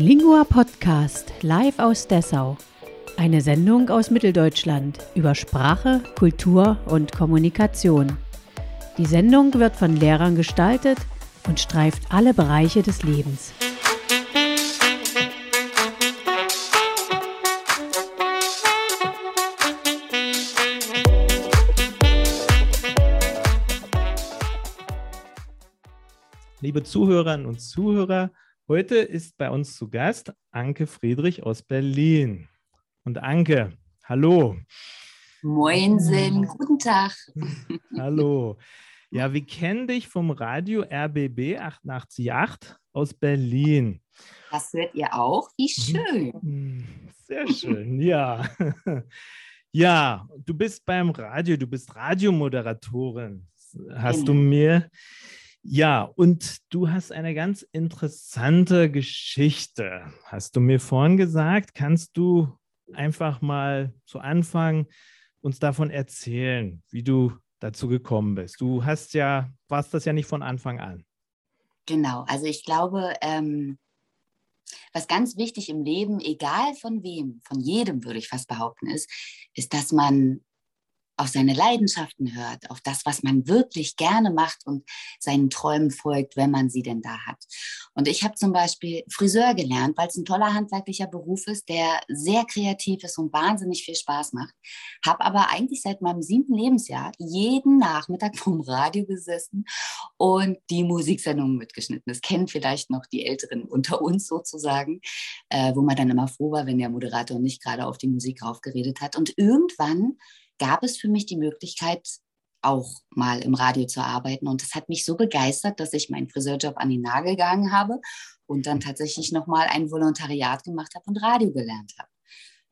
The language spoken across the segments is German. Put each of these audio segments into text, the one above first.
Lingua Podcast live aus Dessau. Eine Sendung aus Mitteldeutschland über Sprache, Kultur und Kommunikation. Die Sendung wird von Lehrern gestaltet und streift alle Bereiche des Lebens. Liebe Zuhörerinnen und Zuhörer, heute ist bei uns zu Gast Anke Friedrich aus Berlin. Und Anke, hallo. Moinsen, guten Tag. Hallo. Ja, wir kennen dich vom Radio RBB 888 aus Berlin. Das hört ihr auch? Wie schön. Hm, sehr schön, ja. Ja, du bist beim Radio, du bist Radiomoderatorin. Hast du genau. mir ja, und du hast eine ganz interessante Geschichte, hast du mir vorhin gesagt. Kannst du einfach mal zu Anfang uns davon erzählen, wie du dazu gekommen bist? Du hast ja, warst das ja nicht von Anfang an. Genau, also ich glaube, ähm, was ganz wichtig im Leben, egal von wem, von jedem würde ich fast behaupten, ist, ist, dass man auf seine Leidenschaften hört, auf das, was man wirklich gerne macht und seinen Träumen folgt, wenn man sie denn da hat. Und ich habe zum Beispiel Friseur gelernt, weil es ein toller handwerklicher Beruf ist, der sehr kreativ ist und wahnsinnig viel Spaß macht. Habe aber eigentlich seit meinem siebten Lebensjahr jeden Nachmittag vom Radio gesessen und die Musiksendungen mitgeschnitten. Das kennen vielleicht noch die Älteren unter uns sozusagen, äh, wo man dann immer froh war, wenn der Moderator nicht gerade auf die Musik raufgeredet hat. Und irgendwann gab es für mich die Möglichkeit, auch mal im Radio zu arbeiten. Und das hat mich so begeistert, dass ich meinen Friseurjob an den Nagel gegangen habe und dann tatsächlich nochmal ein Volontariat gemacht habe und Radio gelernt habe.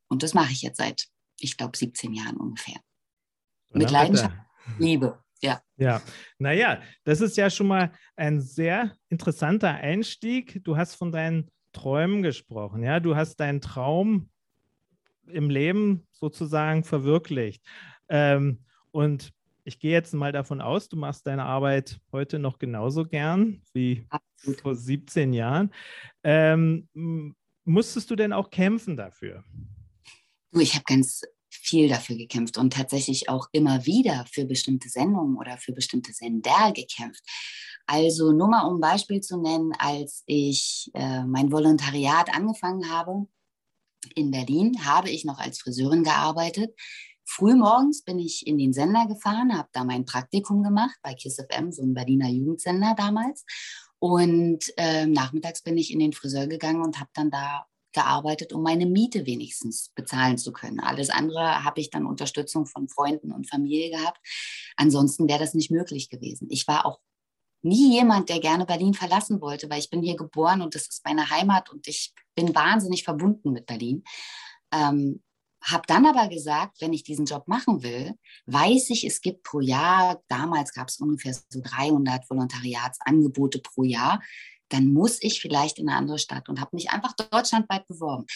Und das mache ich jetzt seit, ich glaube, 17 Jahren ungefähr. Mit Leidenschaft, Liebe. Ja. Ja, naja, das ist ja schon mal ein sehr interessanter Einstieg. Du hast von deinen Träumen gesprochen. Ja, du hast deinen Traum im Leben sozusagen verwirklicht. Ähm, und ich gehe jetzt mal davon aus, du machst deine Arbeit heute noch genauso gern wie Absolut. vor 17 Jahren. Ähm, musstest du denn auch kämpfen dafür? Du, ich habe ganz viel dafür gekämpft und tatsächlich auch immer wieder für bestimmte Sendungen oder für bestimmte Sender gekämpft. Also nur mal um ein Beispiel zu nennen, als ich äh, mein Volontariat angefangen habe, in Berlin habe ich noch als Friseurin gearbeitet. Frühmorgens bin ich in den Sender gefahren, habe da mein Praktikum gemacht bei KISS FM, so ein Berliner Jugendsender damals. Und äh, nachmittags bin ich in den Friseur gegangen und habe dann da gearbeitet, um meine Miete wenigstens bezahlen zu können. Alles andere habe ich dann Unterstützung von Freunden und Familie gehabt. Ansonsten wäre das nicht möglich gewesen. Ich war auch nie jemand, der gerne Berlin verlassen wollte, weil ich bin hier geboren und das ist meine Heimat und ich bin wahnsinnig verbunden mit Berlin. Ähm, habe dann aber gesagt, wenn ich diesen Job machen will, weiß ich, es gibt pro Jahr, damals gab es ungefähr so 300 Volontariatsangebote pro Jahr, dann muss ich vielleicht in eine andere Stadt und habe mich einfach deutschlandweit beworben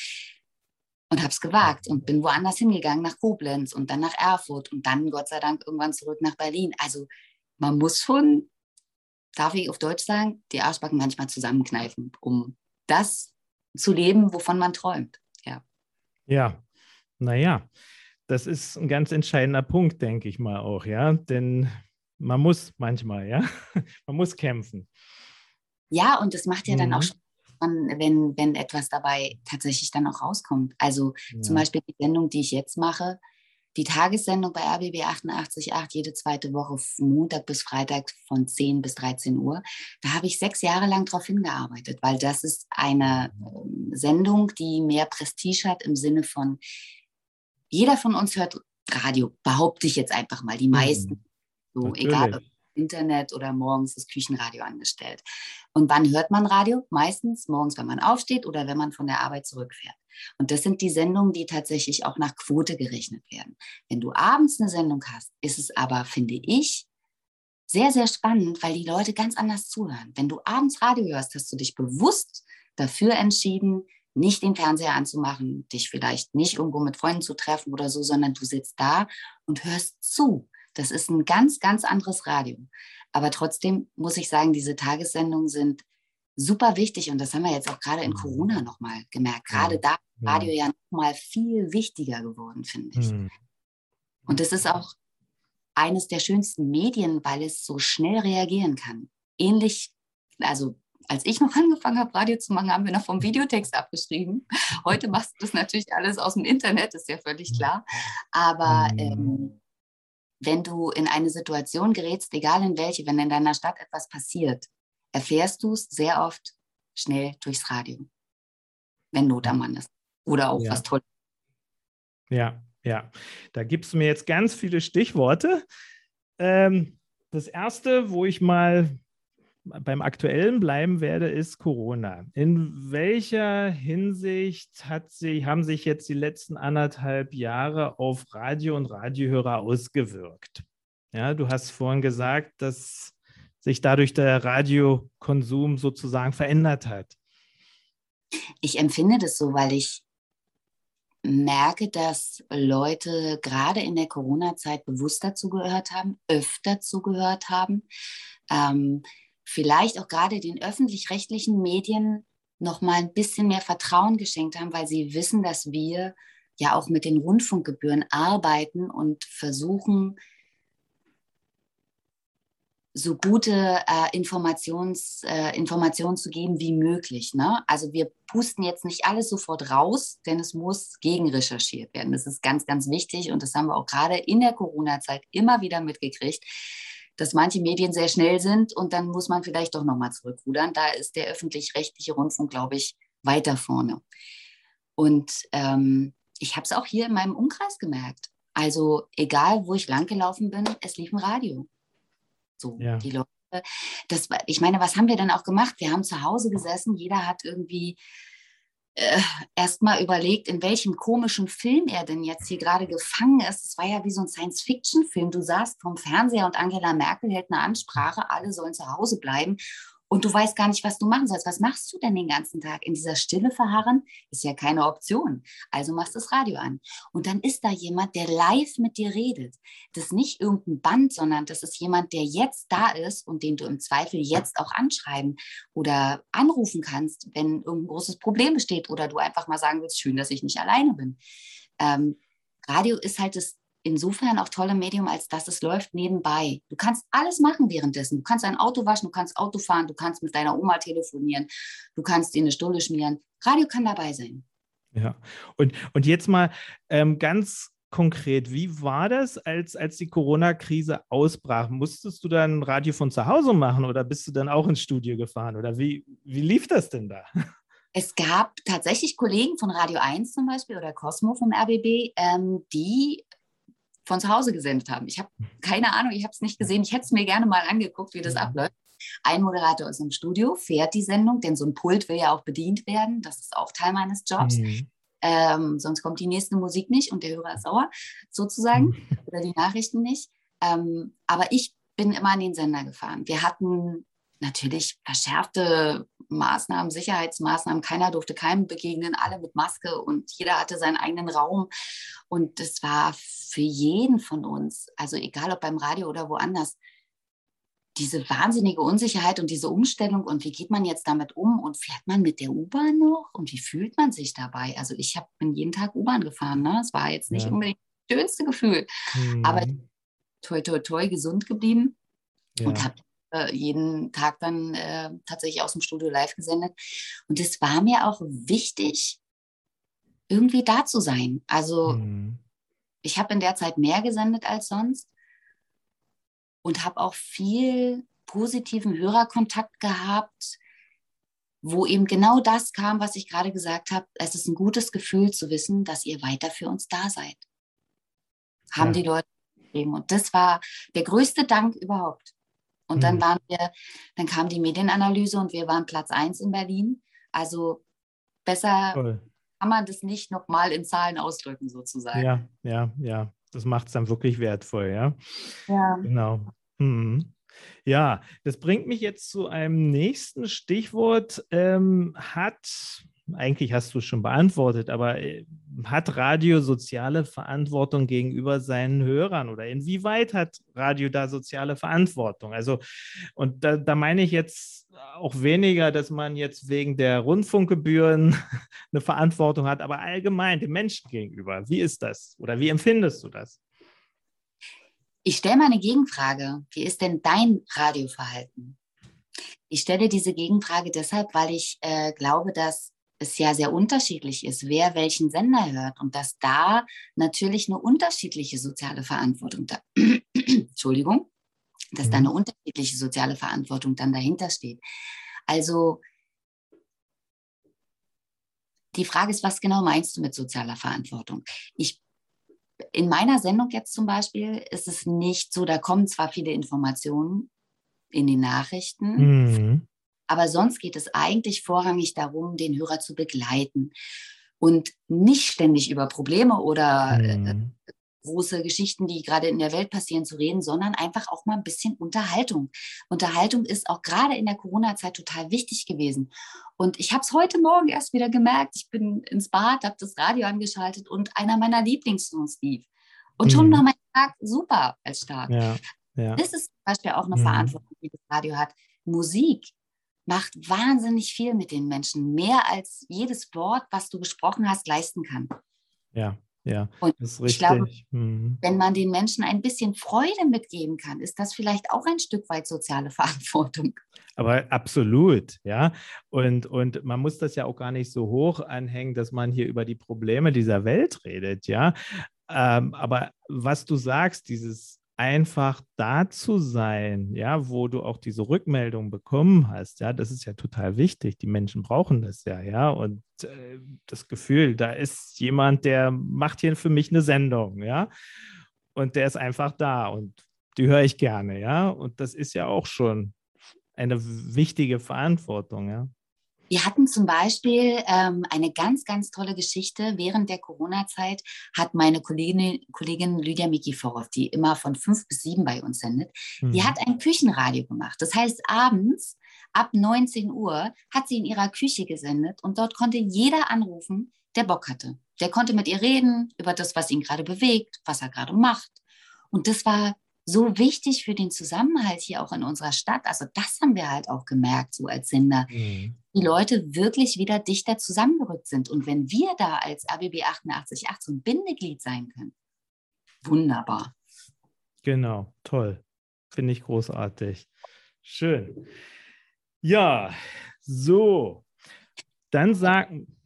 und habe es gewagt und bin woanders hingegangen, nach Koblenz und dann nach Erfurt und dann Gott sei Dank irgendwann zurück nach Berlin. Also man muss schon darf ich auf Deutsch sagen, die Arschbacken manchmal zusammenkneifen, um das zu leben, wovon man träumt. Ja. Ja, naja, das ist ein ganz entscheidender Punkt, denke ich mal auch, ja. Denn man muss manchmal, ja, man muss kämpfen. Ja, und das macht ja mhm. dann auch mhm. wenn, wenn etwas dabei tatsächlich dann auch rauskommt. Also ja. zum Beispiel die Sendung, die ich jetzt mache, die Tagessendung bei RBB 88.8 jede zweite Woche, Montag bis Freitag von 10 bis 13 Uhr. Da habe ich sechs Jahre lang darauf hingearbeitet, weil das ist eine ähm, Sendung, die mehr Prestige hat im Sinne von, jeder von uns hört Radio, behaupte ich jetzt einfach mal, die mhm. meisten. So, Natürlich. egal ob Internet oder morgens das Küchenradio angestellt. Und wann hört man Radio? Meistens morgens, wenn man aufsteht oder wenn man von der Arbeit zurückfährt. Und das sind die Sendungen, die tatsächlich auch nach Quote gerechnet werden. Wenn du abends eine Sendung hast, ist es aber, finde ich, sehr, sehr spannend, weil die Leute ganz anders zuhören. Wenn du abends Radio hörst, hast du dich bewusst dafür entschieden, nicht den Fernseher anzumachen, dich vielleicht nicht irgendwo mit Freunden zu treffen oder so, sondern du sitzt da und hörst zu. Das ist ein ganz, ganz anderes Radio. Aber trotzdem muss ich sagen, diese Tagessendungen sind super wichtig und das haben wir jetzt auch gerade in Corona nochmal gemerkt. Gerade da ist Radio ja nochmal viel wichtiger geworden, finde ich. Mhm. Und es ist auch eines der schönsten Medien, weil es so schnell reagieren kann. Ähnlich, also als ich noch angefangen habe, Radio zu machen, haben wir noch vom Videotext abgeschrieben. Heute machst du das natürlich alles aus dem Internet, ist ja völlig klar. Aber mhm. ähm, wenn du in eine Situation gerätst, egal in welche, wenn in deiner Stadt etwas passiert, erfährst du es sehr oft schnell durchs Radio, wenn Not am Mann ist. Oder auch ja. was Tolles. Ja, ja. Da gibst du mir jetzt ganz viele Stichworte. Ähm, das erste, wo ich mal beim Aktuellen bleiben werde, ist Corona. In welcher Hinsicht hat sie, haben sich jetzt die letzten anderthalb Jahre auf Radio und Radiohörer ausgewirkt? Ja, du hast vorhin gesagt, dass sich dadurch der Radiokonsum sozusagen verändert hat. Ich empfinde das so, weil ich merke, dass Leute gerade in der Corona-Zeit bewusster zugehört haben, öfter zugehört haben. Ähm, vielleicht auch gerade den öffentlich-rechtlichen Medien noch mal ein bisschen mehr Vertrauen geschenkt haben, weil sie wissen, dass wir ja auch mit den Rundfunkgebühren arbeiten und versuchen, so gute äh, Informations, äh, Informationen zu geben wie möglich. Ne? Also wir pusten jetzt nicht alles sofort raus, denn es muss gegenrecherchiert werden. Das ist ganz, ganz wichtig und das haben wir auch gerade in der Corona-Zeit immer wieder mitgekriegt, dass manche Medien sehr schnell sind und dann muss man vielleicht doch nochmal zurückrudern. Da ist der öffentlich-rechtliche Rundfunk, glaube ich, weiter vorne. Und ähm, ich habe es auch hier in meinem Umkreis gemerkt. Also egal, wo ich langgelaufen bin, es lief ein Radio. So, ja. die Leute. Das, ich meine, was haben wir denn auch gemacht? Wir haben zu Hause gesessen, jeder hat irgendwie äh, erstmal überlegt, in welchem komischen Film er denn jetzt hier gerade gefangen ist. Es war ja wie so ein Science-Fiction-Film. Du saßt vom Fernseher und Angela Merkel hält eine Ansprache, alle sollen zu Hause bleiben und du weißt gar nicht, was du machen sollst. Was machst du denn den ganzen Tag? In dieser Stille verharren ist ja keine Option. Also machst du das Radio an. Und dann ist da jemand, der live mit dir redet. Das ist nicht irgendein Band, sondern das ist jemand, der jetzt da ist und den du im Zweifel jetzt auch anschreiben oder anrufen kannst, wenn irgendein großes Problem besteht oder du einfach mal sagen willst, schön, dass ich nicht alleine bin. Ähm, Radio ist halt das insofern auch tolle Medium, als dass es läuft nebenbei. Du kannst alles machen währenddessen. Du kannst ein Auto waschen, du kannst Auto fahren, du kannst mit deiner Oma telefonieren, du kannst dir eine Stulle schmieren. Radio kann dabei sein. Ja, und, und jetzt mal ähm, ganz konkret, wie war das, als, als die Corona-Krise ausbrach? Musstest du dann Radio von zu Hause machen oder bist du dann auch ins Studio gefahren? Oder wie, wie lief das denn da? Es gab tatsächlich Kollegen von Radio 1 zum Beispiel oder Cosmo vom RBB, ähm, die von zu Hause gesendet haben. Ich habe keine Ahnung, ich habe es nicht gesehen. Ich hätte es mir gerne mal angeguckt, wie das abläuft. Ein Moderator ist im Studio, fährt die Sendung, denn so ein Pult will ja auch bedient werden. Das ist auch Teil meines Jobs. Mhm. Ähm, sonst kommt die nächste Musik nicht und der Hörer ist sauer, sozusagen, mhm. oder die Nachrichten nicht. Ähm, aber ich bin immer an den Sender gefahren. Wir hatten natürlich verschärfte Maßnahmen, Sicherheitsmaßnahmen. Keiner durfte keinem begegnen, alle mit Maske und jeder hatte seinen eigenen Raum. Und das war für jeden von uns, also egal ob beim Radio oder woanders, diese wahnsinnige Unsicherheit und diese Umstellung und wie geht man jetzt damit um und fährt man mit der U-Bahn noch und wie fühlt man sich dabei? Also ich hab, bin jeden Tag U-Bahn gefahren, ne? Es war jetzt nicht ja. unbedingt das schönste Gefühl, mhm. aber toi toi toi gesund geblieben ja. und habe äh, jeden Tag dann äh, tatsächlich aus dem Studio live gesendet. Und es war mir auch wichtig, irgendwie da zu sein. Also mhm. ich habe in der Zeit mehr gesendet als sonst und habe auch viel positiven Hörerkontakt gehabt, wo eben genau das kam, was ich gerade gesagt habe. Es ist ein gutes Gefühl zu wissen, dass ihr weiter für uns da seid. Haben ja. die Leute gegeben. Und das war der größte Dank überhaupt. Und mhm. dann waren wir, dann kam die Medienanalyse und wir waren Platz 1 in Berlin. Also besser Toll. kann man das nicht nochmal in Zahlen ausdrücken, sozusagen. Ja, ja, ja. Das macht es dann wirklich wertvoll, ja. Ja. Genau. Mhm. Ja, das bringt mich jetzt zu einem nächsten Stichwort. Ähm, hat eigentlich hast du es schon beantwortet, aber äh, hat Radio soziale Verantwortung gegenüber seinen Hörern oder inwieweit hat Radio da soziale Verantwortung? Also, und da, da meine ich jetzt auch weniger, dass man jetzt wegen der Rundfunkgebühren eine Verantwortung hat, aber allgemein dem Menschen gegenüber. Wie ist das oder wie empfindest du das? Ich stelle mal eine Gegenfrage. Wie ist denn dein Radioverhalten? Ich stelle diese Gegenfrage deshalb, weil ich äh, glaube, dass es ja sehr unterschiedlich ist, wer welchen Sender hört und dass da natürlich eine unterschiedliche soziale Verantwortung da, Entschuldigung, dass da mhm. eine unterschiedliche soziale Verantwortung dann dahinter steht. Also die Frage ist, was genau meinst du mit sozialer Verantwortung? Ich in meiner Sendung jetzt zum Beispiel ist es nicht so, da kommen zwar viele Informationen in den Nachrichten, mhm. Aber sonst geht es eigentlich vorrangig darum, den Hörer zu begleiten und nicht ständig über Probleme oder äh, mhm große Geschichten, die gerade in der Welt passieren, zu reden, sondern einfach auch mal ein bisschen Unterhaltung. Unterhaltung ist auch gerade in der Corona-Zeit total wichtig gewesen. Und ich habe es heute Morgen erst wieder gemerkt. Ich bin ins Bad, habe das Radio angeschaltet und einer meiner Lieblingssongs lief. Und schon mhm. war mein Tag super als Start. Ja, ja. Das ist zum Beispiel auch eine mhm. Verantwortung, die das Radio hat. Musik macht wahnsinnig viel mit den Menschen, mehr als jedes Wort, was du gesprochen hast, leisten kann. Ja, ja, und das ist richtig. Ich glaube, mhm. wenn man den Menschen ein bisschen Freude mitgeben kann, ist das vielleicht auch ein Stück weit soziale Verantwortung. Aber absolut, ja. Und, und man muss das ja auch gar nicht so hoch anhängen, dass man hier über die Probleme dieser Welt redet, ja. Ähm, aber was du sagst, dieses einfach da zu sein, ja, wo du auch diese Rückmeldung bekommen hast, ja, das ist ja total wichtig. Die Menschen brauchen das ja, ja, und äh, das Gefühl, da ist jemand, der macht hier für mich eine Sendung, ja, und der ist einfach da und die höre ich gerne, ja, und das ist ja auch schon eine wichtige Verantwortung, ja. Wir hatten zum Beispiel ähm, eine ganz, ganz tolle Geschichte. Während der Corona-Zeit hat meine Kollegin, Kollegin Lydia Mikiforov, die immer von fünf bis sieben bei uns sendet, mhm. die hat ein Küchenradio gemacht. Das heißt, abends ab 19 Uhr hat sie in ihrer Küche gesendet und dort konnte jeder anrufen, der Bock hatte. Der konnte mit ihr reden über das, was ihn gerade bewegt, was er gerade macht. Und das war so wichtig für den Zusammenhalt hier auch in unserer Stadt. Also das haben wir halt auch gemerkt, so als Sender. Mhm. Die Leute wirklich wieder dichter zusammengerückt sind. Und wenn wir da als ABB 888 so ein Bindeglied sein können, wunderbar. Genau, toll. Finde ich großartig. Schön. Ja, so. Dann sagen.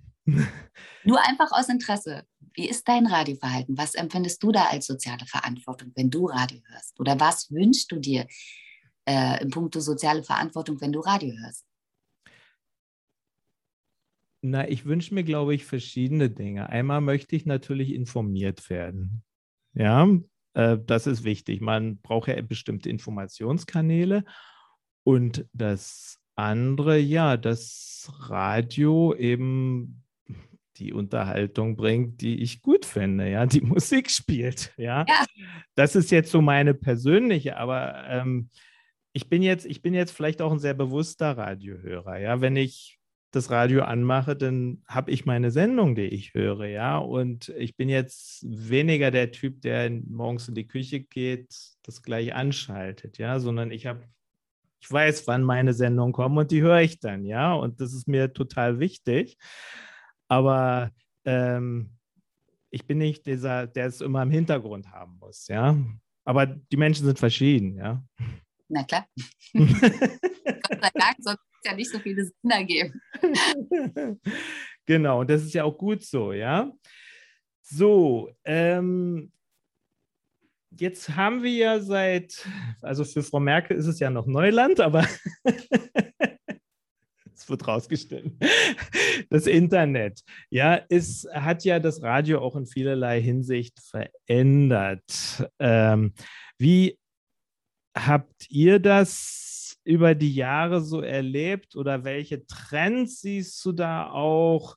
Nur einfach aus Interesse. Wie ist dein Radioverhalten? Was empfindest du da als soziale Verantwortung, wenn du Radio hörst? Oder was wünschst du dir äh, im Punkt soziale Verantwortung, wenn du Radio hörst? Na, ich wünsche mir, glaube ich, verschiedene Dinge. Einmal möchte ich natürlich informiert werden. Ja, äh, das ist wichtig. Man braucht ja bestimmte Informationskanäle. Und das andere, ja, das Radio eben die Unterhaltung bringt, die ich gut finde, ja, die Musik spielt, ja. ja. Das ist jetzt so meine persönliche, aber ähm, ich bin jetzt, ich bin jetzt vielleicht auch ein sehr bewusster Radiohörer, ja. Wenn ich das Radio anmache, dann habe ich meine Sendung, die ich höre, ja. Und ich bin jetzt weniger der Typ, der morgens in die Küche geht, das gleich anschaltet, ja, sondern ich habe ich weiß, wann meine Sendungen kommen und die höre ich dann, ja. Und das ist mir total wichtig. Aber ähm, ich bin nicht dieser, der es immer im Hintergrund haben muss, ja. Aber die Menschen sind verschieden, ja. Na klar. Gott sei Dank, sonst es ja nicht so viele Sender geben. genau, und das ist ja auch gut so, ja. So, ähm, jetzt haben wir ja seit, also für Frau Merkel ist es ja noch Neuland, aber wird rausgestellt. Das Internet, ja, es hat ja das Radio auch in vielerlei Hinsicht verändert. Ähm, wie habt ihr das über die Jahre so erlebt oder welche Trends siehst du da auch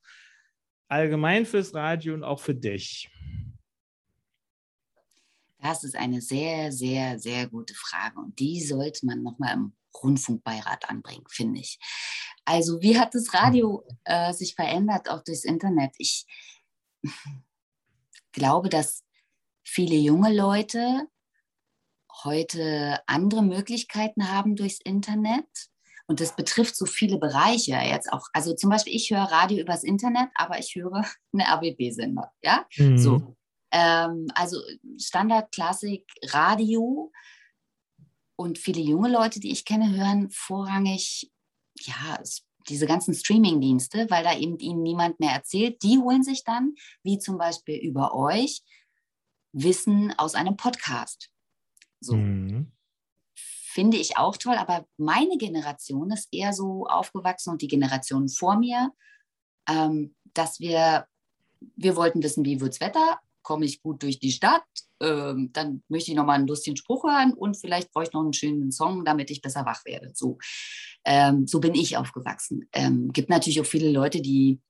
allgemein fürs Radio und auch für dich? Das ist eine sehr, sehr, sehr gute Frage und die sollte man nochmal im Rundfunkbeirat anbringen, finde ich. Also wie hat das Radio äh, sich verändert, auch durchs Internet? Ich glaube, dass viele junge Leute heute andere Möglichkeiten haben durchs Internet. Und das betrifft so viele Bereiche jetzt auch. Also zum Beispiel, ich höre Radio übers Internet, aber ich höre eine RBB-Sender. Ja, mhm. so. Ähm, also Standard, Klassik, Radio. Und viele junge Leute, die ich kenne, hören vorrangig, ja, diese ganzen Streaming-Dienste, weil da eben ihnen niemand mehr erzählt. Die holen sich dann, wie zum Beispiel über euch, Wissen aus einem Podcast. So. Mhm. Finde ich auch toll, aber meine Generation ist eher so aufgewachsen und die Generation vor mir, ähm, dass wir, wir wollten wissen, wie wird's Wetter, komme ich gut durch die Stadt, ähm, dann möchte ich noch mal einen lustigen Spruch hören und vielleicht brauche ich noch einen schönen Song, damit ich besser wach werde. So, ähm, so bin ich aufgewachsen. Ähm, gibt natürlich auch viele Leute, die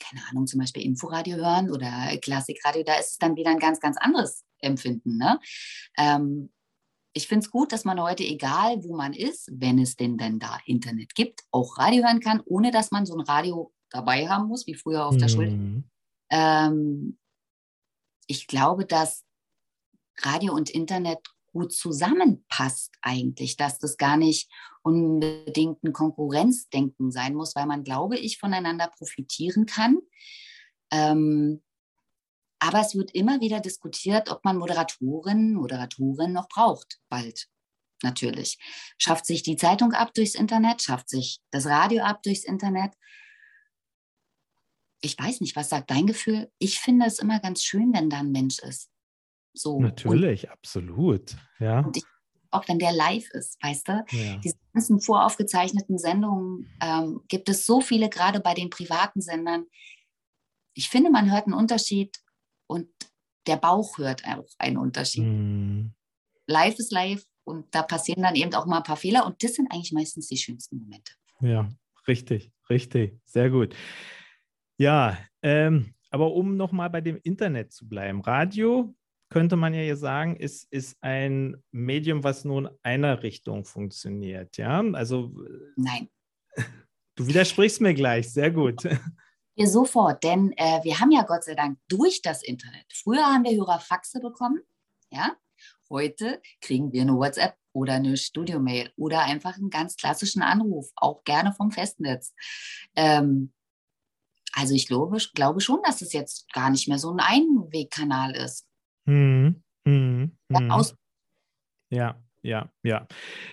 keine Ahnung, zum Beispiel Inforadio hören oder Klassikradio, da ist es dann wieder ein ganz, ganz anderes Empfinden. Ne? Ähm, ich finde es gut, dass man heute, egal wo man ist, wenn es denn denn da Internet gibt, auch Radio hören kann, ohne dass man so ein Radio dabei haben muss, wie früher auf der mhm. Schule. Ähm, ich glaube, dass Radio und Internet gut zusammenpasst eigentlich, dass das gar nicht unbedingt ein Konkurrenzdenken sein muss, weil man, glaube ich, voneinander profitieren kann. Ähm, aber es wird immer wieder diskutiert, ob man Moderatorinnen, Moderatoren noch braucht, bald natürlich. Schafft sich die Zeitung ab durchs Internet, schafft sich das Radio ab durchs Internet. Ich weiß nicht, was sagt dein Gefühl? Ich finde es immer ganz schön, wenn da ein Mensch ist. So. Natürlich, und, absolut. Ja. Ich, auch wenn der live ist, weißt du? Ja. Diese ganzen voraufgezeichneten Sendungen ähm, gibt es so viele, gerade bei den privaten Sendern. Ich finde, man hört einen Unterschied und der Bauch hört auch einen Unterschied. Mm. Live ist live und da passieren dann eben auch mal ein paar Fehler und das sind eigentlich meistens die schönsten Momente. Ja, richtig, richtig, sehr gut. Ja, ähm, aber um nochmal bei dem Internet zu bleiben, Radio könnte man ja sagen, ist, ist ein Medium, was nur in einer Richtung funktioniert. Ja, also. Nein. Du widersprichst mir gleich, sehr gut. Ja, sofort, denn äh, wir haben ja Gott sei Dank durch das Internet. Früher haben wir Hörerfaxe bekommen, ja. Heute kriegen wir eine WhatsApp oder eine Studio-Mail oder einfach einen ganz klassischen Anruf, auch gerne vom Festnetz. Ähm, also ich glaube, glaube schon, dass es jetzt gar nicht mehr so ein Einwegkanal ist. Hm, hm, hm. Ja, ja, ja.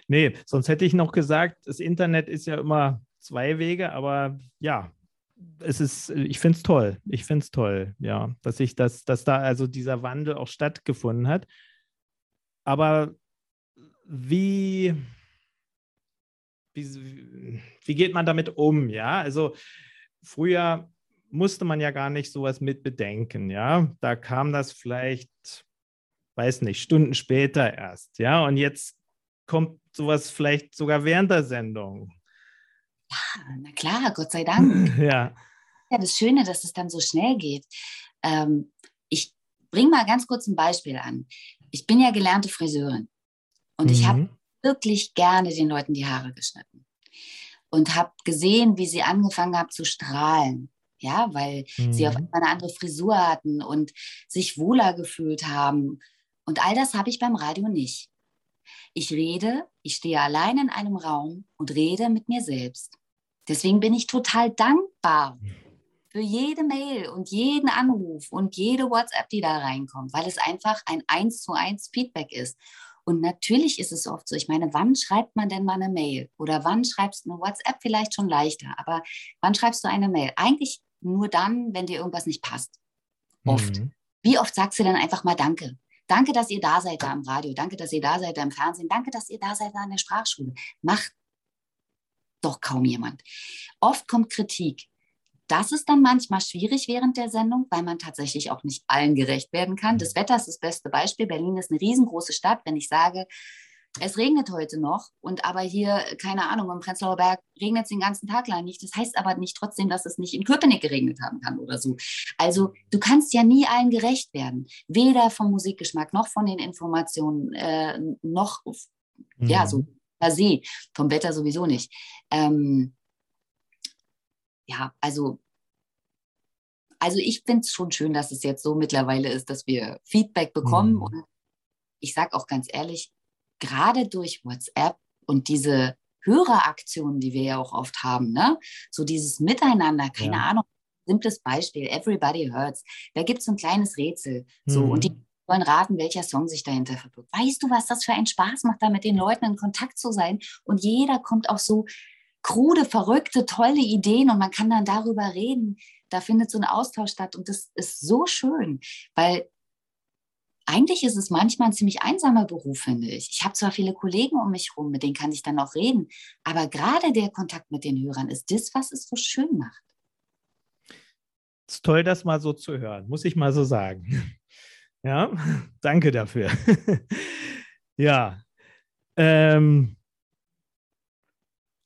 Nee, sonst hätte ich noch gesagt, das Internet ist ja immer zwei Wege, aber ja, es ist, ich finde es toll. Ich finde es toll, ja, dass ich das, dass da also dieser Wandel auch stattgefunden hat. Aber wie, wie, wie geht man damit um? Ja, also früher musste man ja gar nicht sowas mit bedenken, ja. Da kam das vielleicht, weiß nicht, Stunden später erst, ja. Und jetzt kommt sowas vielleicht sogar während der Sendung. Ja, na klar, Gott sei Dank. ja. Ja, das Schöne, dass es dann so schnell geht. Ähm, ich bringe mal ganz kurz ein Beispiel an. Ich bin ja gelernte Friseurin und mhm. ich habe wirklich gerne den Leuten die Haare geschnitten und habe gesehen, wie sie angefangen haben zu strahlen ja, weil mhm. sie auf mhm. einmal eine andere Frisur hatten und sich wohler gefühlt haben. Und all das habe ich beim Radio nicht. Ich rede, ich stehe allein in einem Raum und rede mit mir selbst. Deswegen bin ich total dankbar für jede Mail und jeden Anruf und jede WhatsApp, die da reinkommt, weil es einfach ein eins zu eins Feedback ist. Und natürlich ist es oft so, ich meine, wann schreibt man denn mal eine Mail? Oder wann schreibst du eine WhatsApp vielleicht schon leichter, aber wann schreibst du eine Mail? Eigentlich nur dann, wenn dir irgendwas nicht passt. Oft. Mhm. Wie oft sagst du dann einfach mal Danke? Danke, dass ihr da seid da im Radio. Danke, dass ihr da seid da im Fernsehen. Danke, dass ihr da seid da in der Sprachschule. Macht doch kaum jemand. Oft kommt Kritik. Das ist dann manchmal schwierig während der Sendung, weil man tatsächlich auch nicht allen gerecht werden kann. Das Wetter ist das beste Beispiel. Berlin ist eine riesengroße Stadt. Wenn ich sage, es regnet heute noch und aber hier, keine Ahnung, im Prenzlauer Berg regnet es den ganzen Tag lang nicht. Das heißt aber nicht trotzdem, dass es nicht in Köpenick geregnet haben kann oder so. Also du kannst ja nie allen gerecht werden. Weder vom Musikgeschmack noch von den Informationen, äh, noch, mhm. ja, so per se, vom Wetter sowieso nicht. Ähm, ja, also also ich finde es schon schön, dass es jetzt so mittlerweile ist, dass wir Feedback bekommen. Mhm. Und ich sage auch ganz ehrlich, gerade durch WhatsApp und diese Höreraktionen, die wir ja auch oft haben, ne? so dieses Miteinander, keine ja. Ahnung, simples Beispiel, Everybody Hurts, da gibt es so ein kleines Rätsel. So, mhm. und die wollen raten, welcher Song sich dahinter verbirgt. Weißt du, was das für einen Spaß macht, da mit den Leuten in Kontakt zu sein? Und jeder kommt auf so krude, verrückte, tolle Ideen und man kann dann darüber reden. Da findet so ein Austausch statt und das ist so schön, weil eigentlich ist es manchmal ein ziemlich einsamer Beruf, finde ich. Ich habe zwar viele Kollegen um mich herum, mit denen kann ich dann auch reden, aber gerade der Kontakt mit den Hörern ist das, was es so schön macht. Es ist toll, das mal so zu hören, muss ich mal so sagen. Ja, danke dafür. ja, ähm,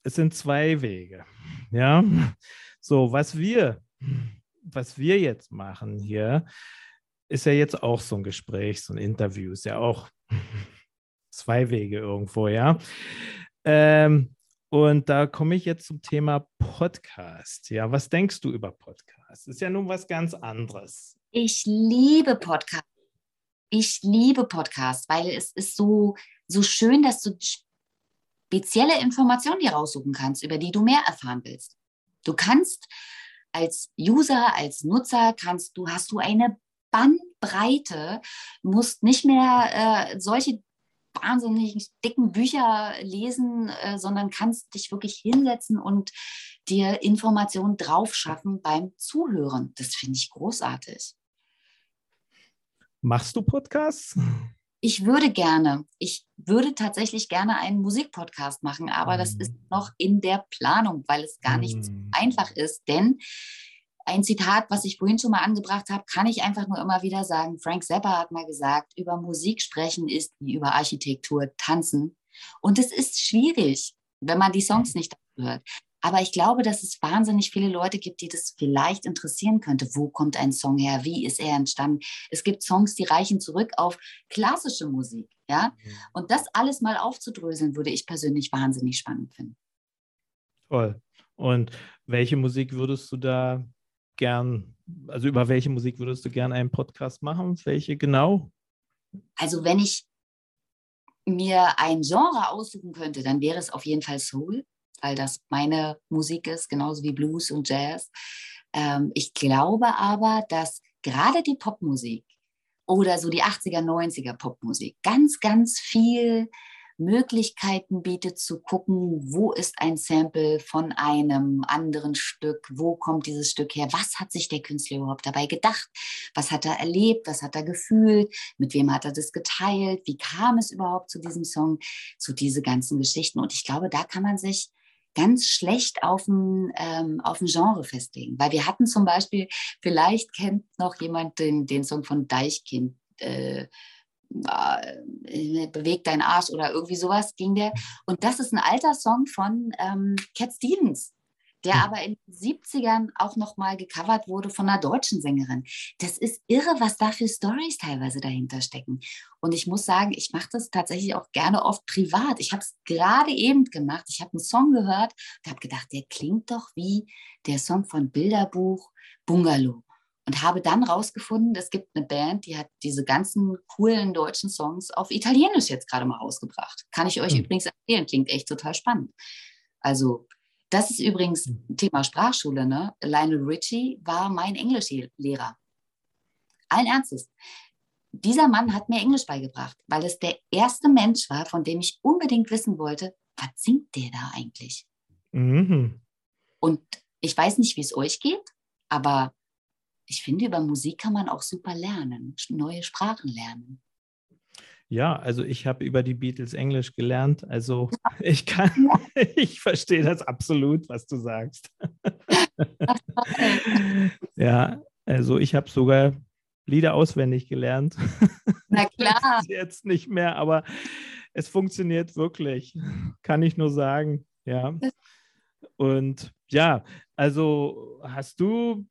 es sind zwei Wege. Ja, so was wir, was wir jetzt machen hier, ist ja jetzt auch so ein Gespräch, so ein Interview, ist ja auch zwei Wege irgendwo, ja. Ähm, und da komme ich jetzt zum Thema Podcast. Ja, was denkst du über Podcast? Ist ja nun was ganz anderes. Ich liebe Podcast. Ich liebe Podcast, weil es ist so, so schön, dass du spezielle Informationen dir raussuchen kannst, über die du mehr erfahren willst. Du kannst als User, als Nutzer, kannst du, hast du eine Bandbreite, musst nicht mehr äh, solche wahnsinnig dicken Bücher lesen, äh, sondern kannst dich wirklich hinsetzen und dir Informationen drauf schaffen beim Zuhören. Das finde ich großartig. Machst du Podcasts? Ich würde gerne, ich würde tatsächlich gerne einen Musikpodcast machen, aber mm. das ist mm. noch in der Planung, weil es gar nicht so mm. einfach ist, denn ein Zitat, was ich vorhin schon mal angebracht habe, kann ich einfach nur immer wieder sagen. Frank Zappa hat mal gesagt, über Musik sprechen ist wie über Architektur tanzen. Und es ist schwierig, wenn man die Songs nicht hört. Aber ich glaube, dass es wahnsinnig viele Leute gibt, die das vielleicht interessieren könnte. Wo kommt ein Song her? Wie ist er entstanden? Es gibt Songs, die reichen zurück auf klassische Musik. Ja? Mhm. Und das alles mal aufzudröseln, würde ich persönlich wahnsinnig spannend finden. Toll. Und welche Musik würdest du da gern, also über welche Musik würdest du gern einen Podcast machen? Welche genau? Also wenn ich mir ein Genre aussuchen könnte, dann wäre es auf jeden Fall Soul, weil das meine Musik ist, genauso wie Blues und Jazz. Ähm, ich glaube aber, dass gerade die Popmusik oder so die 80er, 90er Popmusik ganz, ganz viel Möglichkeiten bietet zu gucken, wo ist ein Sample von einem anderen Stück, wo kommt dieses Stück her, was hat sich der Künstler überhaupt dabei gedacht, was hat er erlebt, was hat er gefühlt, mit wem hat er das geteilt, wie kam es überhaupt zu diesem Song, zu diese ganzen Geschichten. Und ich glaube, da kann man sich ganz schlecht auf ein, ähm, auf ein Genre festlegen. Weil wir hatten zum Beispiel, vielleicht kennt noch jemand den, den Song von Deichkind, äh, äh, beweg dein Arsch oder irgendwie sowas ging der. Und das ist ein alter Song von ähm, Cat Stevens, der aber in den 70ern auch nochmal gecovert wurde von einer deutschen Sängerin. Das ist irre, was da für Stories teilweise dahinter stecken. Und ich muss sagen, ich mache das tatsächlich auch gerne oft privat. Ich habe es gerade eben gemacht. Ich habe einen Song gehört und habe gedacht, der klingt doch wie der Song von Bilderbuch Bungalow und habe dann rausgefunden, es gibt eine Band, die hat diese ganzen coolen deutschen Songs auf Italienisch jetzt gerade mal rausgebracht. Kann ich euch mhm. übrigens erzählen, klingt echt total spannend. Also, das ist übrigens hm. Thema Sprachschule. Ne? Lionel Richie war mein Englischlehrer. Allen Ernstes. Dieser Mann hat mir Englisch beigebracht, weil es der erste Mensch war, von dem ich unbedingt wissen wollte, was singt der da eigentlich? Mhm. Und ich weiß nicht, wie es euch geht, aber ich finde, über Musik kann man auch super lernen, neue Sprachen lernen. Ja, also ich habe über die Beatles Englisch gelernt. Also ich kann, ich verstehe das absolut, was du sagst. ja, also ich habe sogar Lieder auswendig gelernt. Na klar. Jetzt nicht mehr, aber es funktioniert wirklich, kann ich nur sagen. Ja. Und ja, also hast du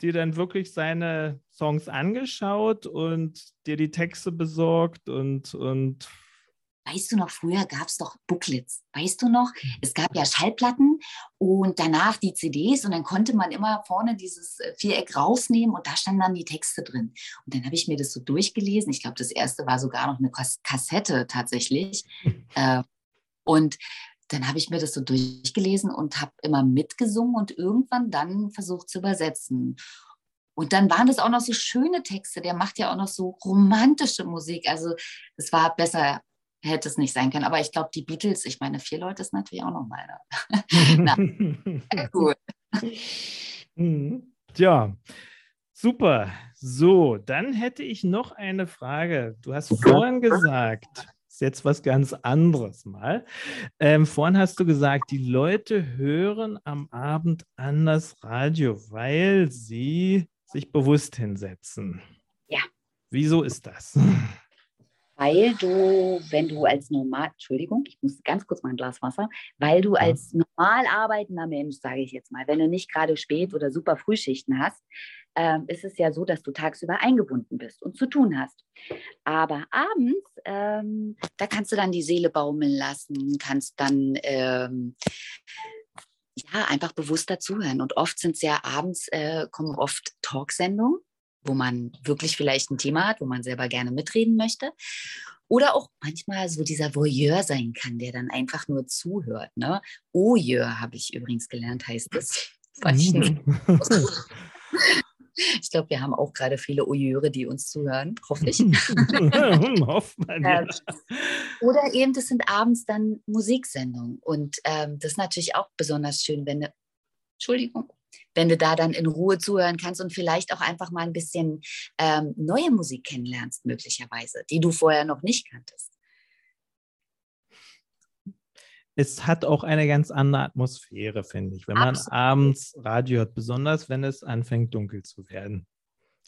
dir dann wirklich seine Songs angeschaut und dir die Texte besorgt und, und weißt du noch, früher gab es doch Booklets, weißt du noch? Es gab ja Schallplatten und danach die CDs und dann konnte man immer vorne dieses äh, Viereck rausnehmen und da standen dann die Texte drin. Und dann habe ich mir das so durchgelesen. Ich glaube, das erste war sogar noch eine Kassette tatsächlich. äh, und dann habe ich mir das so durchgelesen und habe immer mitgesungen und irgendwann dann versucht zu übersetzen. Und dann waren das auch noch so schöne Texte. Der macht ja auch noch so romantische Musik. Also es war besser, hätte es nicht sein können. Aber ich glaube, die Beatles, ich meine, vier Leute ist natürlich auch nochmal da. Na, cool. Mhm. Ja, super. So, dann hätte ich noch eine Frage. Du hast vorhin gesagt, ist jetzt was ganz anderes mal. Ähm, vorhin hast du gesagt, die Leute hören am Abend anders Radio, weil sie sich bewusst hinsetzen. Ja. Wieso ist das? Weil du, wenn du als normal, Entschuldigung, ich muss ganz kurz mal ein Glas Wasser, weil du als normal arbeitender Mensch, sage ich jetzt mal, wenn du nicht gerade spät oder super Frühschichten hast, ähm, ist es ja so, dass du tagsüber eingebunden bist und zu tun hast. Aber abends, ähm, da kannst du dann die Seele baumeln lassen, kannst dann ähm, ja, einfach bewusster zuhören. Und oft sind es ja abends, äh, kommen oft Talksendungen, wo man wirklich vielleicht ein Thema hat, wo man selber gerne mitreden möchte. Oder auch manchmal so dieser Voyeur sein kann, der dann einfach nur zuhört. Ne? Oyeur habe ich übrigens gelernt, heißt es. Ich glaube, wir haben auch gerade viele Oyeure, die uns zuhören, hoffe ich. Ja. Ähm, oder eben, das sind abends dann Musiksendungen. Und ähm, das ist natürlich auch besonders schön, wenn du, Entschuldigung, wenn du da dann in Ruhe zuhören kannst und vielleicht auch einfach mal ein bisschen ähm, neue Musik kennenlernst, möglicherweise, die du vorher noch nicht kanntest es hat auch eine ganz andere Atmosphäre, finde ich, wenn man Absolut. abends Radio hört, besonders wenn es anfängt dunkel zu werden.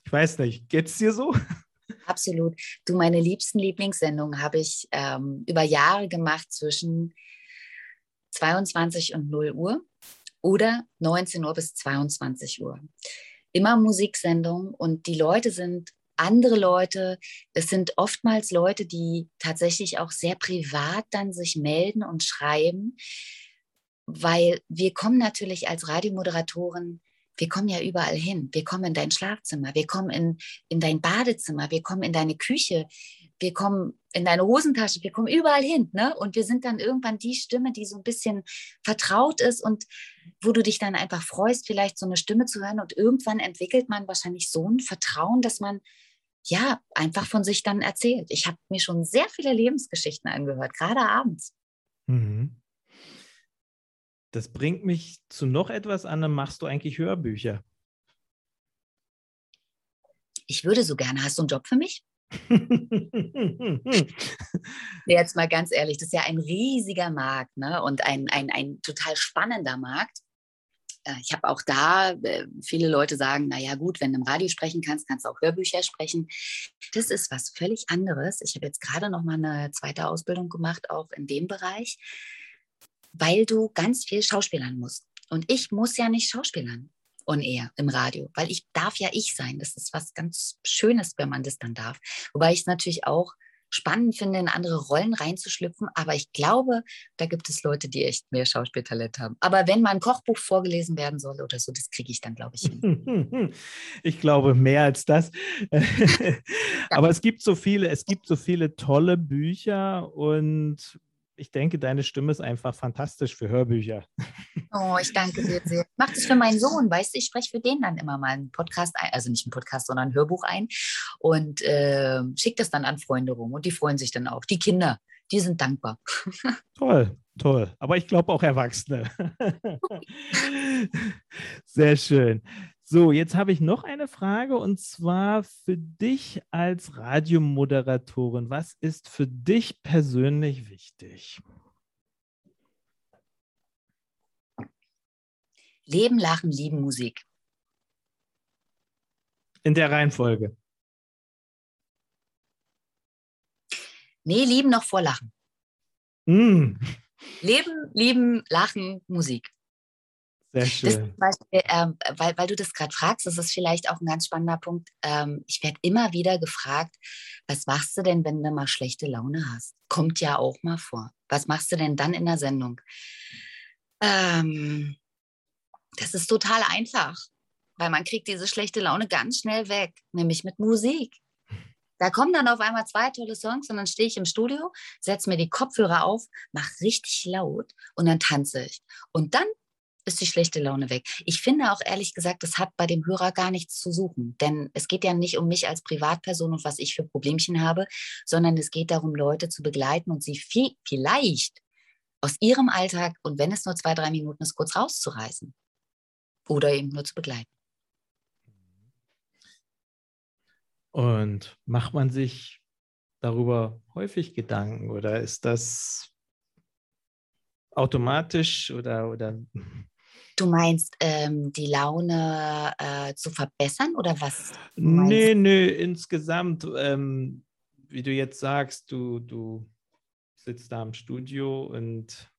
Ich weiß nicht, geht es dir so? Absolut. Du, meine liebsten Lieblingssendungen habe ich ähm, über Jahre gemacht zwischen 22 und 0 Uhr oder 19 Uhr bis 22 Uhr. Immer Musiksendungen und die Leute sind andere Leute, es sind oftmals Leute, die tatsächlich auch sehr privat dann sich melden und schreiben, weil wir kommen natürlich als Radiomoderatoren, wir kommen ja überall hin. Wir kommen in dein Schlafzimmer, wir kommen in, in dein Badezimmer, wir kommen in deine Küche, wir kommen in deine Hosentasche, wir kommen überall hin. Ne? Und wir sind dann irgendwann die Stimme, die so ein bisschen vertraut ist und wo du dich dann einfach freust, vielleicht so eine Stimme zu hören. Und irgendwann entwickelt man wahrscheinlich so ein Vertrauen, dass man ja, einfach von sich dann erzählt. Ich habe mir schon sehr viele Lebensgeschichten angehört, gerade abends. Mhm. Das bringt mich zu noch etwas anderem. Machst du eigentlich Hörbücher? Ich würde so gerne. Hast du einen Job für mich? Jetzt mal ganz ehrlich, das ist ja ein riesiger Markt ne? und ein, ein, ein total spannender Markt. Äh, ich habe auch da, äh, viele Leute sagen, naja gut, wenn du im Radio sprechen kannst, kannst du auch Hörbücher sprechen. Das ist was völlig anderes. Ich habe jetzt gerade noch mal eine zweite Ausbildung gemacht, auch in dem Bereich, weil du ganz viel schauspielern musst. Und ich muss ja nicht schauspielern on air im Radio, weil ich darf ja ich sein. Das ist was ganz Schönes, wenn man das dann darf. Wobei ich natürlich auch spannend finde, in andere Rollen reinzuschlüpfen. Aber ich glaube, da gibt es Leute, die echt mehr Schauspieltalent haben. Aber wenn mal ein Kochbuch vorgelesen werden soll oder so, das kriege ich dann, glaube ich, hin. Ich glaube mehr als das. Aber es gibt so viele, es gibt so viele tolle Bücher und ich denke, deine Stimme ist einfach fantastisch für Hörbücher. Oh, ich danke dir sehr. Ich mache das für meinen Sohn, weißt du, ich spreche für den dann immer mal einen Podcast ein, also nicht einen Podcast, sondern ein Hörbuch ein und äh, schicke das dann an Freunde rum und die freuen sich dann auch. Die Kinder, die sind dankbar. Toll, toll. Aber ich glaube auch Erwachsene. Sehr schön. So, jetzt habe ich noch eine Frage und zwar für dich als Radiomoderatorin. Was ist für dich persönlich wichtig? Leben, Lachen, Lieben, Musik. In der Reihenfolge. Nee, lieben noch vor Lachen. Mm. Leben, lieben, lachen, Musik. Sehr schön. Beispiel, ähm, weil, weil du das gerade fragst, das ist vielleicht auch ein ganz spannender Punkt. Ähm, ich werde immer wieder gefragt, was machst du denn, wenn du mal schlechte Laune hast? Kommt ja auch mal vor. Was machst du denn dann in der Sendung? Ähm, das ist total einfach, weil man kriegt diese schlechte Laune ganz schnell weg, nämlich mit Musik. Da kommen dann auf einmal zwei tolle Songs und dann stehe ich im Studio, setze mir die Kopfhörer auf, mache richtig laut und dann tanze ich. Und dann ist die schlechte Laune weg. Ich finde auch ehrlich gesagt, das hat bei dem Hörer gar nichts zu suchen. Denn es geht ja nicht um mich als Privatperson und was ich für Problemchen habe, sondern es geht darum, Leute zu begleiten und sie viel, vielleicht aus ihrem Alltag und wenn es nur zwei, drei Minuten ist, kurz rauszureißen. Oder eben nur zu begleiten. Und macht man sich darüber häufig Gedanken oder ist das automatisch oder, oder Du meinst, ähm, die Laune äh, zu verbessern oder was? Nee, nee, insgesamt, ähm, wie du jetzt sagst, du, du sitzt da im Studio und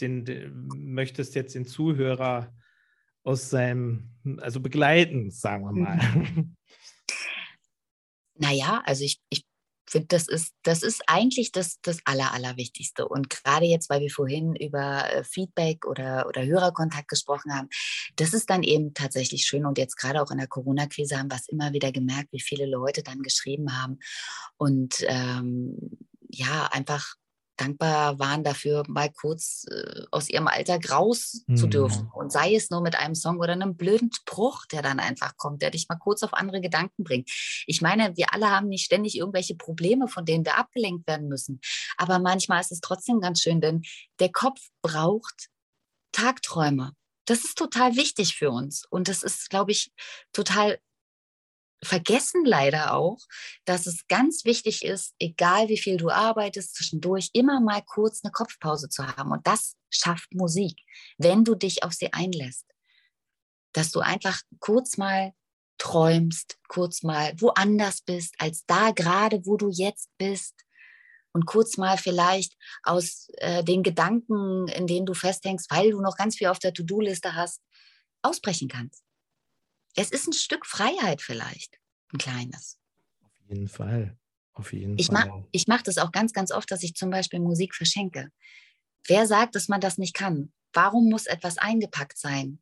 den, den, möchtest jetzt den Zuhörer aus seinem, also begleiten, sagen wir mal. Mhm. Naja, also ich, ich das ist, das ist eigentlich das, das Aller, Allerwichtigste. Und gerade jetzt, weil wir vorhin über äh, Feedback oder, oder Hörerkontakt gesprochen haben, das ist dann eben tatsächlich schön. Und jetzt gerade auch in der Corona-Krise haben wir es immer wieder gemerkt, wie viele Leute dann geschrieben haben und ähm, ja, einfach dankbar waren dafür, mal kurz äh, aus ihrem Alltag raus mhm. zu dürfen. Und sei es nur mit einem Song oder einem blöden Spruch, der dann einfach kommt, der dich mal kurz auf andere Gedanken bringt. Ich meine, wir alle haben nicht ständig irgendwelche Probleme, von denen wir abgelenkt werden müssen. Aber manchmal ist es trotzdem ganz schön, denn der Kopf braucht Tagträume. Das ist total wichtig für uns. Und das ist, glaube ich, total vergessen leider auch, dass es ganz wichtig ist, egal wie viel du arbeitest, zwischendurch immer mal kurz eine Kopfpause zu haben. Und das schafft Musik, wenn du dich auf sie einlässt. Dass du einfach kurz mal träumst, kurz mal woanders bist, als da gerade, wo du jetzt bist. Und kurz mal vielleicht aus äh, den Gedanken, in denen du festhängst, weil du noch ganz viel auf der To-Do-Liste hast, ausbrechen kannst. Es ist ein Stück Freiheit vielleicht, ein kleines. Auf jeden Fall. Auf jeden ich Fall. Mach, ich mache das auch ganz, ganz oft, dass ich zum Beispiel Musik verschenke. Wer sagt, dass man das nicht kann? Warum muss etwas eingepackt sein,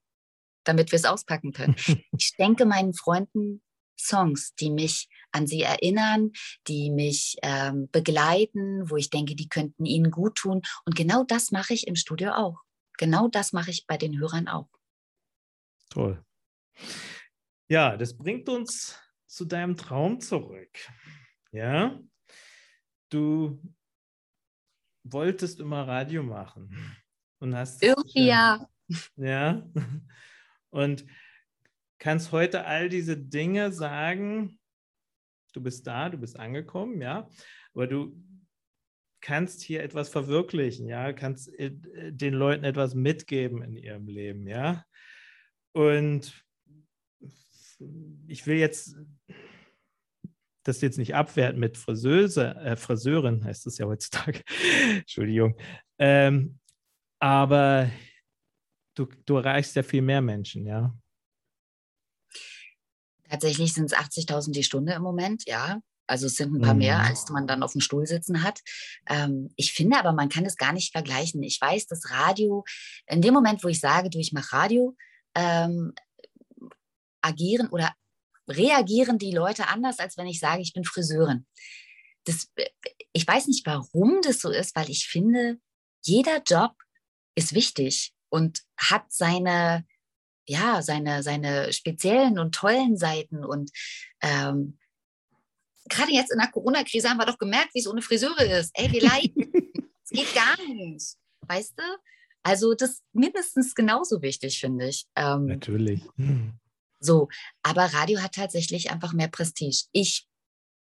damit wir es auspacken können? ich denke meinen Freunden Songs, die mich an sie erinnern, die mich ähm, begleiten, wo ich denke, die könnten ihnen gut tun. Und genau das mache ich im Studio auch. Genau das mache ich bei den Hörern auch. Toll. Ja, das bringt uns zu deinem Traum zurück. Ja, du wolltest immer Radio machen und hast irgendwie ja. Ja. Und kannst heute all diese Dinge sagen. Du bist da, du bist angekommen, ja, aber du kannst hier etwas verwirklichen, ja, kannst äh, den Leuten etwas mitgeben in ihrem Leben, ja. Und ich will jetzt das jetzt nicht abwerten mit Friseuse, äh, Friseurin, heißt es ja heutzutage. Entschuldigung. Ähm, aber du, du erreichst ja viel mehr Menschen, ja. Tatsächlich sind es 80.000 die Stunde im Moment, ja. Also es sind ein paar mhm. mehr, als man dann auf dem Stuhl sitzen hat. Ähm, ich finde aber, man kann es gar nicht vergleichen. Ich weiß, dass Radio, in dem Moment, wo ich sage, du, ich mache Radio, ähm, agieren oder reagieren die Leute anders, als wenn ich sage, ich bin Friseurin. Das, ich weiß nicht, warum das so ist, weil ich finde, jeder Job ist wichtig und hat seine, ja, seine, seine speziellen und tollen Seiten. Und ähm, gerade jetzt in der Corona-Krise haben wir doch gemerkt, wie es ohne Friseure ist. Ey, wir leiden. Es geht gar nicht. Weißt du? Also das ist mindestens genauso wichtig, finde ich. Ähm, Natürlich. Hm. So, aber Radio hat tatsächlich einfach mehr Prestige. Ich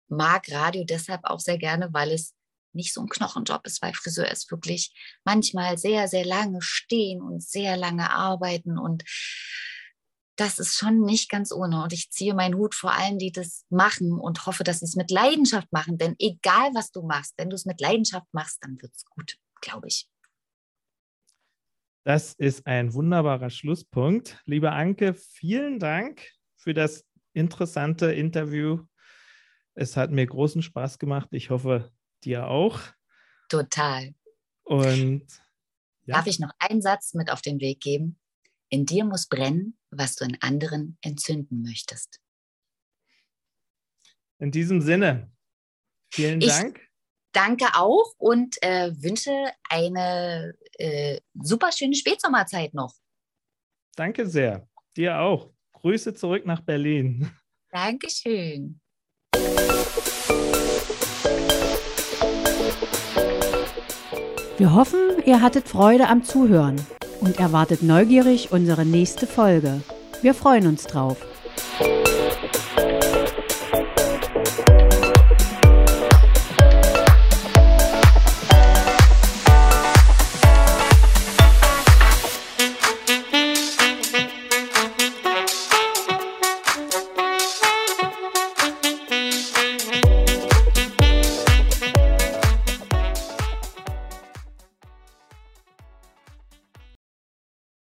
mag Radio deshalb auch sehr gerne, weil es nicht so ein Knochenjob ist, weil Friseur ist wirklich manchmal sehr, sehr lange stehen und sehr lange arbeiten und das ist schon nicht ganz ohne. Und ich ziehe meinen Hut vor allen, die das machen und hoffe, dass sie es mit Leidenschaft machen. Denn egal, was du machst, wenn du es mit Leidenschaft machst, dann wird es gut, glaube ich. Das ist ein wunderbarer Schlusspunkt. Liebe Anke, vielen Dank für das interessante Interview. Es hat mir großen Spaß gemacht. Ich hoffe, dir auch. Total. Und ja. darf ich noch einen Satz mit auf den Weg geben? In dir muss brennen, was du in anderen entzünden möchtest. In diesem Sinne, vielen ich Dank. Danke auch und äh, wünsche eine äh, super schöne Spätsommerzeit noch. Danke sehr. Dir auch. Grüße zurück nach Berlin. Dankeschön. Wir hoffen, ihr hattet Freude am Zuhören und erwartet neugierig unsere nächste Folge. Wir freuen uns drauf.